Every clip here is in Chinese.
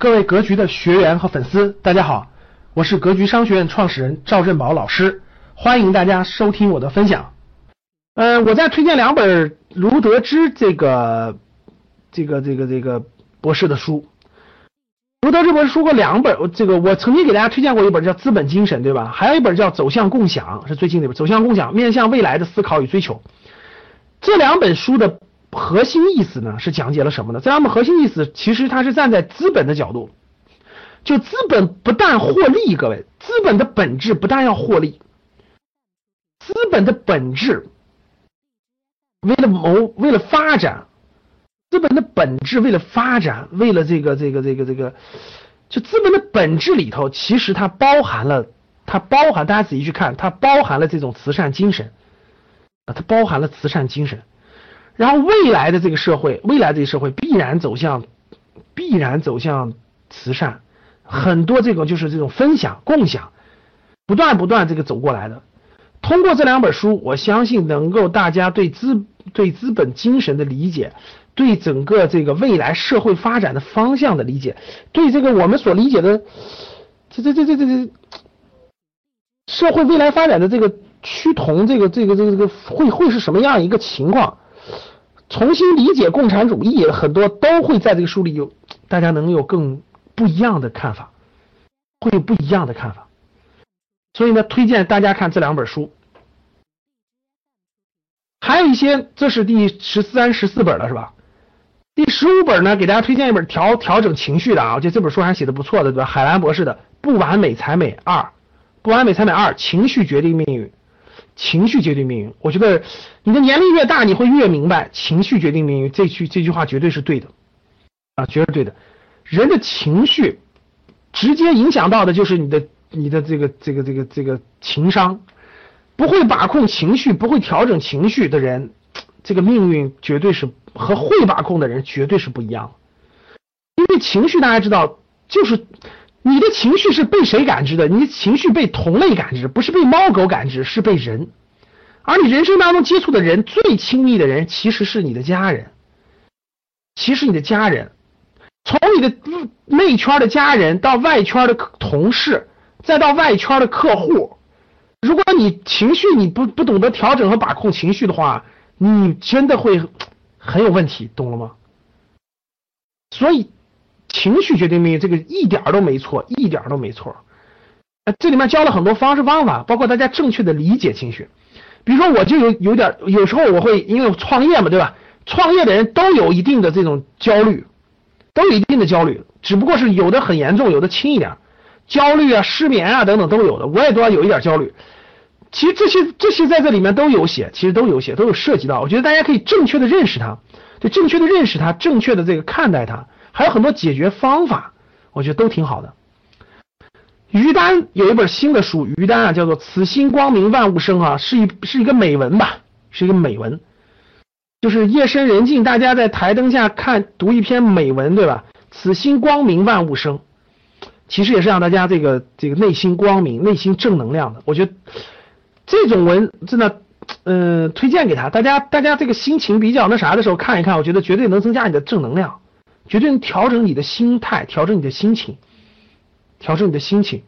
各位格局的学员和粉丝，大家好，我是格局商学院创始人赵振宝老师，欢迎大家收听我的分享。呃，我再推荐两本卢德之这个这个这个这个博士的书。卢德之博士说过两本，这个我曾经给大家推荐过一本叫《资本精神》，对吧？还有一本叫《走向共享》，是最近的一本《走向共享》，面向未来的思考与追求。这两本书的。核心意思呢是讲解了什么呢？这两本核心意思其实它是站在资本的角度，就资本不但获利，各位，资本的本质不但要获利，资本的本质为了谋为了发展，资本的本质为了发展，为了这个这个这个这个，就资本的本质里头，其实它包含了，它包含大家仔细去看，它包含了这种慈善精神啊，它包含了慈善精神。然后未来的这个社会，未来这个社会必然走向，必然走向慈善，很多这种就是这种分享、共享，不断不断这个走过来的。通过这两本书，我相信能够大家对资对资本精神的理解，对整个这个未来社会发展的方向的理解，对这个我们所理解的这这这这这这社会未来发展的这个趋同，这个这个这个这个会会是什么样一个情况？重新理解共产主义，很多都会在这个书里有，大家能有更不一样的看法，会有不一样的看法。所以呢，推荐大家看这两本书。还有一些，这是第十三、十四本了，是吧？第十五本呢，给大家推荐一本调调整情绪的啊，我觉得这本书还写的不错的，对吧？海兰博士的《不完美才美二》，《不完美才美二》，情绪决定命运。情绪决定命运，我觉得你的年龄越大，你会越明白情绪决定命运这句这句话绝对是对的啊，绝对对的。人的情绪直接影响到的就是你的你的这个这个这个这个情商，不会把控情绪，不会调整情绪的人，这个命运绝对是和会把控的人绝对是不一样因为情绪大家知道就是。你的情绪是被谁感知的？你的情绪被同类感知，不是被猫狗感知，是被人。而你人生当中接触的人，最亲密的人其实是你的家人，其实你的家人，从你的内圈的家人到外圈的同事，再到外圈的客户，如果你情绪你不不懂得调整和把控情绪的话，你真的会很有问题，懂了吗？所以。情绪决定命运，这个一点都没错，一点都没错。这里面教了很多方式方法，包括大家正确的理解情绪。比如说，我就有有点，有时候我会因为创业嘛，对吧？创业的人都有一定的这种焦虑，都有一定的焦虑，只不过是有的很严重，有的轻一点。焦虑啊、失眠啊等等都有的，我也都要有一点焦虑。其实这些这些在这里面都有写，其实都有写，都有涉及到。我觉得大家可以正确的认识它，就正确的认识它，正确的这个看待它。还有很多解决方法，我觉得都挺好的。于丹有一本新的书，于丹啊叫做《此心光明万物生》啊，是一是一个美文吧，是一个美文，就是夜深人静，大家在台灯下看读一篇美文，对吧？此心光明万物生，其实也是让大家这个这个内心光明、内心正能量的。我觉得这种文真的，嗯，推荐给他，大家大家这个心情比较那啥的时候看一看，我觉得绝对能增加你的正能量。绝对能调整你的心态，调整你的心情，调整你的心情，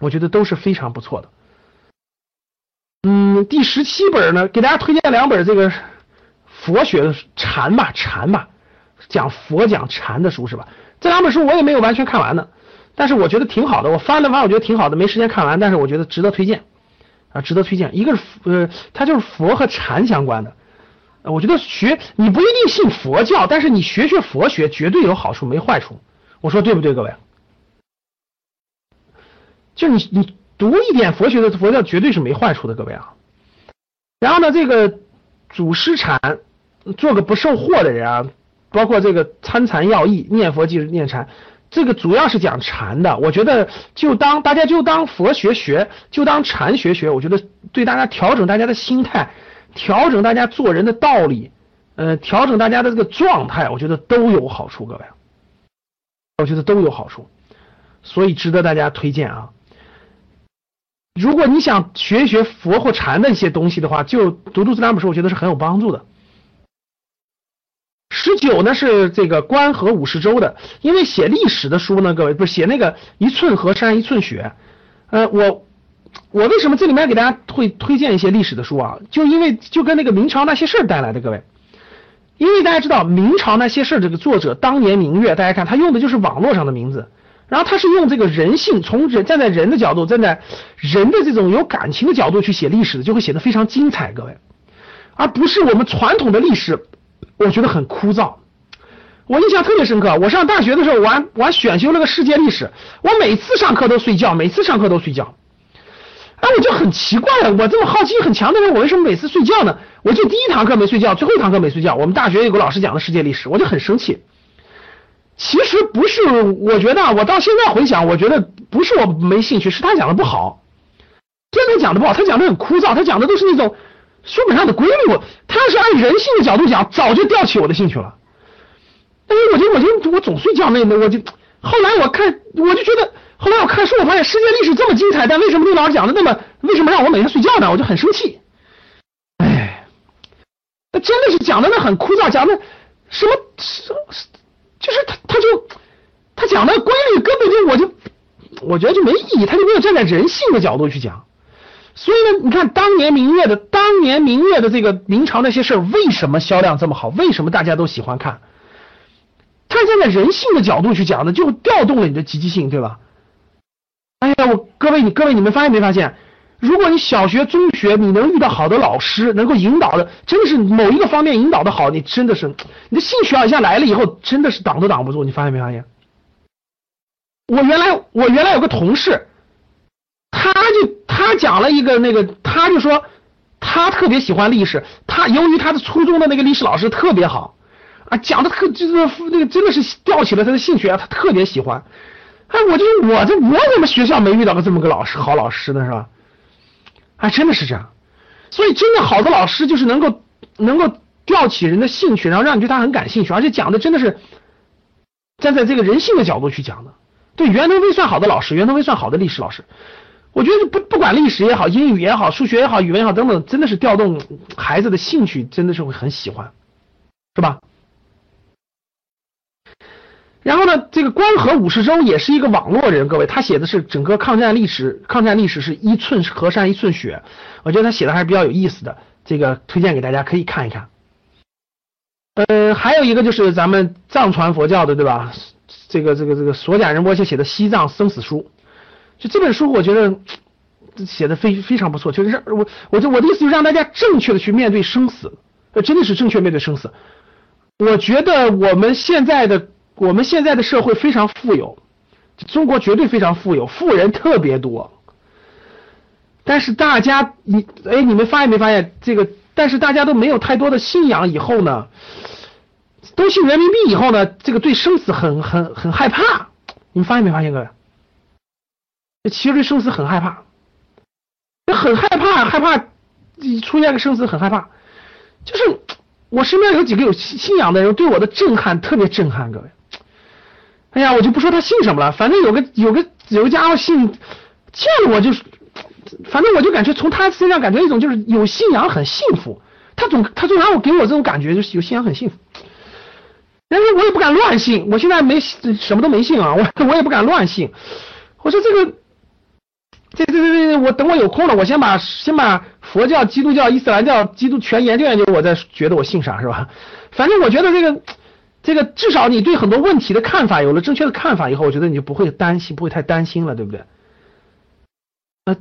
我觉得都是非常不错的。嗯，第十七本呢，给大家推荐两本这个佛学禅吧，禅吧，讲佛讲禅的书是吧？这两本书我也没有完全看完呢，但是我觉得挺好的，我翻了翻，我觉得挺好的，没时间看完，但是我觉得值得推荐啊，值得推荐。一个是呃，它就是佛和禅相关的。我觉得学你不一定信佛教，但是你学学佛学绝对有好处，没坏处。我说对不对，各位？就你你读一点佛学的佛教绝对是没坏处的，各位啊。然后呢，这个祖师禅，做个不受惑的人啊，包括这个参禅要义，念佛即是念禅，这个主要是讲禅的。我觉得就当大家就当佛学学，就当禅学学，我觉得对大家调整大家的心态。调整大家做人的道理，呃，调整大家的这个状态，我觉得都有好处，各位，我觉得都有好处，所以值得大家推荐啊。如果你想学一学佛或禅的一些东西的话，就读读这两本书，我觉得是很有帮助的。十九呢是这个关河五十州的，因为写历史的书呢，各位不是写那个一寸河山一寸血，呃，我我为什么这里面给大家会推荐一些历史的书啊？就因为就跟那个明朝那些事儿带来的，各位，因为大家知道明朝那些事儿这个作者当年明月，大家看他用的就是网络上的名字，然后他是用这个人性，从人站在人的角度，站在人的这种有感情的角度去写历史的，就会写的非常精彩，各位，而不是我们传统的历史。我觉得很枯燥，我印象特别深刻。我上大学的时候，我还我还选修了个世界历史，我每次上课都睡觉，每次上课都睡觉。哎，我就很奇怪了，我这么好奇心很强的人，我为什么每次睡觉呢？我就第一堂课没睡觉，最后一堂课没睡觉。我们大学有个老师讲的世界历史，我就很生气。其实不是，我觉得我到现在回想，我觉得不是我没兴趣，是他讲的不好，真的讲的不好，他讲的很枯燥，他讲的都是那种。书本上的规律，他要是按人性的角度讲，早就吊起我的兴趣了。哎，我就我就我总睡觉，那那我就后来我看我就觉得，后来我看书，我发现世界历史这么精彩，但为什么那老师讲的那么，为什么让我每天睡觉呢？我就很生气。哎，那真的是讲的那很枯燥，讲的什么什就是他他就他讲的规律根本就我就我觉得就没意义，他就没有站在人性的角度去讲。所以呢，你看当年明月的当年明月的这个明朝那些事儿，为什么销量这么好？为什么大家都喜欢看？他站在人性的角度去讲的，就调动了你的积极性，对吧？哎呀，我各位你各位你们发现没发现？如果你小学、中学你能遇到好的老师，能够引导的，真的是某一个方面引导的好，你真的是你的兴趣啊一下来了以后，真的是挡都挡不住。你发现没发现？我原来我原来有个同事。他就他讲了一个那个，他就说他特别喜欢历史，他由于他的初中的那个历史老师特别好啊，讲的特就是那个真的是吊起了他的兴趣啊，他特别喜欢。哎，我就我这我怎么学校没遇到过这么个老师好老师呢是吧？哎，真的是这样，所以真的好的老师就是能够能够吊起人的兴趣，然后让你对他很感兴趣，而且讲的真的是站在这个人性的角度去讲的。对，袁腾飞算好的老师，袁腾飞算好的历史老师。我觉得不不管历史也好，英语也好，数学也好，语文也好，等等，真的是调动孩子的兴趣，真的是会很喜欢，是吧？然后呢，这个关河武士周也是一个网络人，各位，他写的是整个抗战历史，抗战历史是一寸河山一寸血，我觉得他写的还是比较有意思的，这个推荐给大家可以看一看。呃，还有一个就是咱们藏传佛教的，对吧？这个这个这个索甲仁波切写的《西藏生死书》。就这本书，我觉得写的非非常不错。就是让我，我就我的意思，就是让大家正确的去面对生死，呃，真的是正确面对生死。我觉得我们现在的我们现在的社会非常富有，中国绝对非常富有，富人特别多。但是大家，你哎，你们发现没发现这个？但是大家都没有太多的信仰，以后呢，都信人民币以后呢，这个对生死很很很害怕。你们发现没发现，各位？其实对生死很害怕，很害怕，害怕出现个生死很害怕。就是我身边有几个有信仰的人，对我的震撼特别震撼，各位。哎呀，我就不说他信什么了，反正有个有个有个家伙信，见了我就是，反正我就感觉从他身上感觉一种就是有信仰很幸福。他总他总让我给我这种感觉，就是有信仰很幸福。但是我也不敢乱信，我现在没什么都没信啊，我我也不敢乱信。我说这个。这这这这，我等我有空了，我先把先把佛教、基督教、伊斯兰教、基督全研究研究，我再觉得我信啥是吧？反正我觉得这个这个至少你对很多问题的看法有了正确的看法以后，我觉得你就不会担心，不会太担心了，对不对？呃，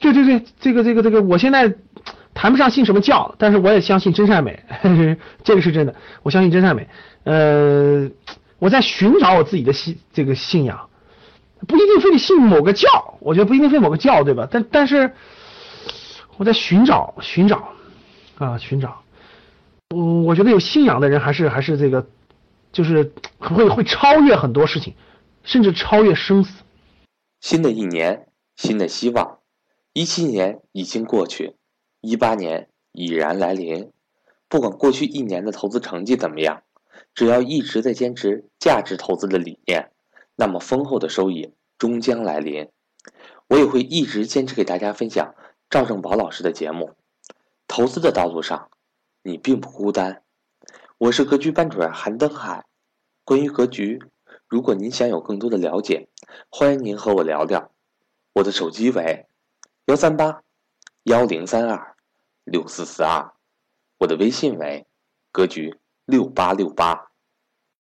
对对对，这个这个这个，我现在谈不上信什么教，但是我也相信真善美，这个是真的，我相信真善美。呃，我在寻找我自己的信这个信仰。不一定非得信某个教，我觉得不一定非某个教，对吧？但但是我在寻找寻找啊寻找，嗯，我觉得有信仰的人还是还是这个，就是会会超越很多事情，甚至超越生死。新的一年，新的希望，一七年已经过去，一八年已然来临。不管过去一年的投资成绩怎么样，只要一直在坚持价值投资的理念。那么丰厚的收益终将来临，我也会一直坚持给大家分享赵正宝老师的节目。投资的道路上，你并不孤单。我是格局班主任韩登海。关于格局，如果您想有更多的了解，欢迎您和我聊聊。我的手机为幺三八幺零三二六四四二，我的微信为格局六八六八。